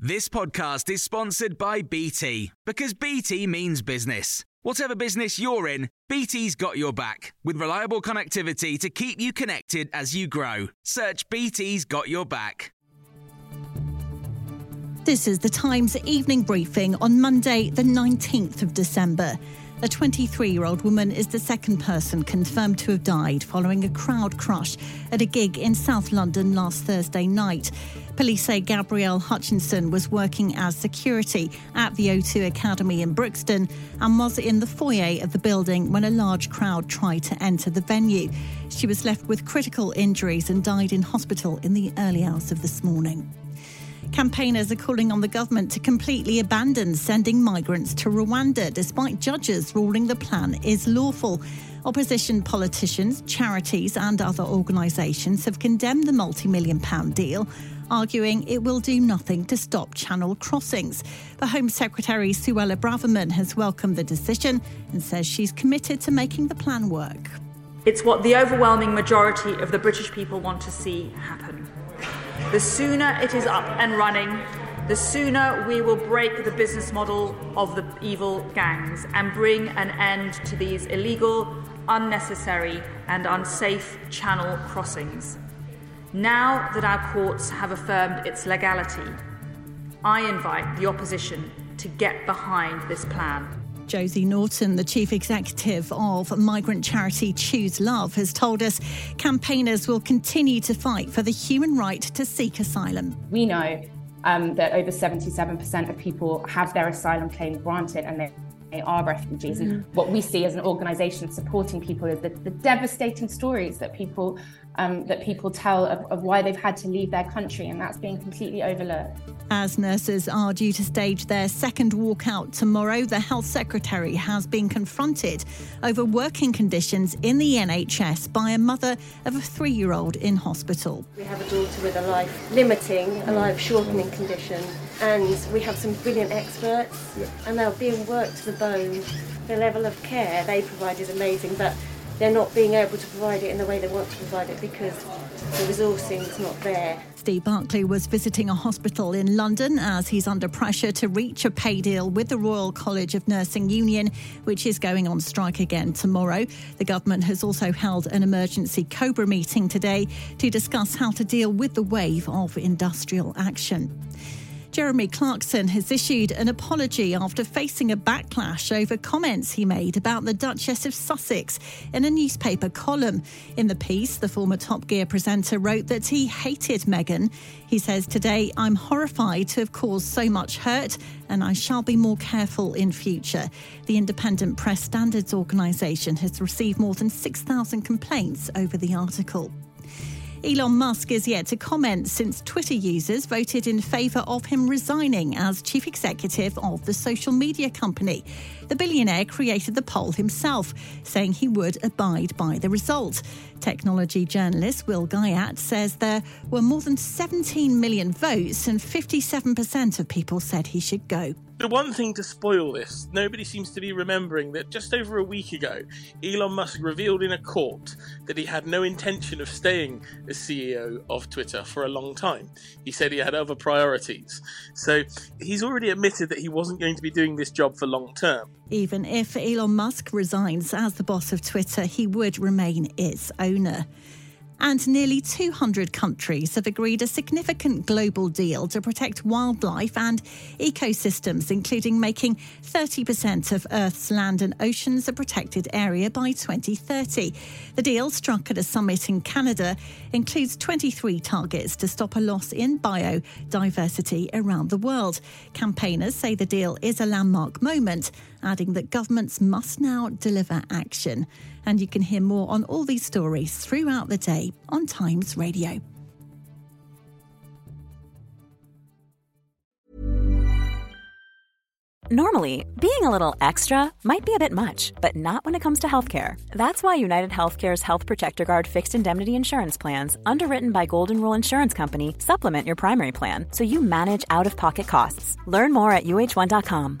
This podcast is sponsored by BT because BT means business. Whatever business you're in, BT's got your back with reliable connectivity to keep you connected as you grow. Search BT's got your back. This is the Times evening briefing on Monday, the 19th of December. A 23 year old woman is the second person confirmed to have died following a crowd crush at a gig in South London last Thursday night. Police say Gabrielle Hutchinson was working as security at the O2 Academy in Brixton and was in the foyer of the building when a large crowd tried to enter the venue. She was left with critical injuries and died in hospital in the early hours of this morning. Campaigners are calling on the government to completely abandon sending migrants to Rwanda, despite judges ruling the plan is lawful. Opposition politicians, charities, and other organisations have condemned the multi million pound deal, arguing it will do nothing to stop channel crossings. The Home Secretary Suella Braverman has welcomed the decision and says she's committed to making the plan work. It's what the overwhelming majority of the British people want to see happen. The sooner it is up and running, the sooner we will break the business model of the evil gangs and bring an end to these illegal, unnecessary, and unsafe channel crossings. Now that our courts have affirmed its legality, I invite the opposition to get behind this plan. Josie Naughton, the chief executive of migrant charity Choose Love, has told us campaigners will continue to fight for the human right to seek asylum. We know um, that over 77% of people have their asylum claim granted and they they are refugees. Mm-hmm. And what we see as an organisation supporting people is the, the devastating stories that people um, that people tell of, of why they've had to leave their country, and that's being completely overlooked. As nurses are due to stage their second walkout tomorrow, the Health Secretary has been confronted over working conditions in the NHS by a mother of a three year old in hospital. We have a daughter with a life limiting, a life shortening condition, and we have some brilliant experts, yeah. and they're being worked to the bone. The level of care they provide is amazing, but they're not being able to provide it in the way they want to provide it because the resourcing is not there. Steve Barclay was visiting a hospital in London as he's under pressure to reach a pay deal with the Royal College of Nursing Union, which is going on strike again tomorrow. The government has also held an emergency COBRA meeting today to discuss how to deal with the wave of industrial action. Jeremy Clarkson has issued an apology after facing a backlash over comments he made about the Duchess of Sussex in a newspaper column. In the piece, the former Top Gear presenter wrote that he hated Meghan. He says, Today, I'm horrified to have caused so much hurt and I shall be more careful in future. The Independent Press Standards Organisation has received more than 6,000 complaints over the article. Elon Musk is yet to comment since Twitter users voted in favour of him resigning as chief executive of the social media company. The billionaire created the poll himself, saying he would abide by the result. Technology journalist Will Guyatt says there were more than 17 million votes and 57% of people said he should go. The one thing to spoil this, nobody seems to be remembering that just over a week ago, Elon Musk revealed in a court that he had no intention of staying as CEO of Twitter for a long time. He said he had other priorities. So he's already admitted that he wasn't going to be doing this job for long term. Even if Elon Musk resigns as the boss of Twitter, he would remain its owner and nearly 200 countries have agreed a significant global deal to protect wildlife and ecosystems, including making 30% of Earth's land and oceans a protected area by 2030. The deal, struck at a summit in Canada, includes 23 targets to stop a loss in biodiversity around the world. Campaigners say the deal is a landmark moment, adding that governments must now deliver action. And you can hear more on all these stories throughout the day on Times Radio. Normally, being a little extra might be a bit much, but not when it comes to healthcare. That's why United Healthcare's Health Protector Guard fixed indemnity insurance plans, underwritten by Golden Rule Insurance Company, supplement your primary plan so you manage out of pocket costs. Learn more at uh1.com.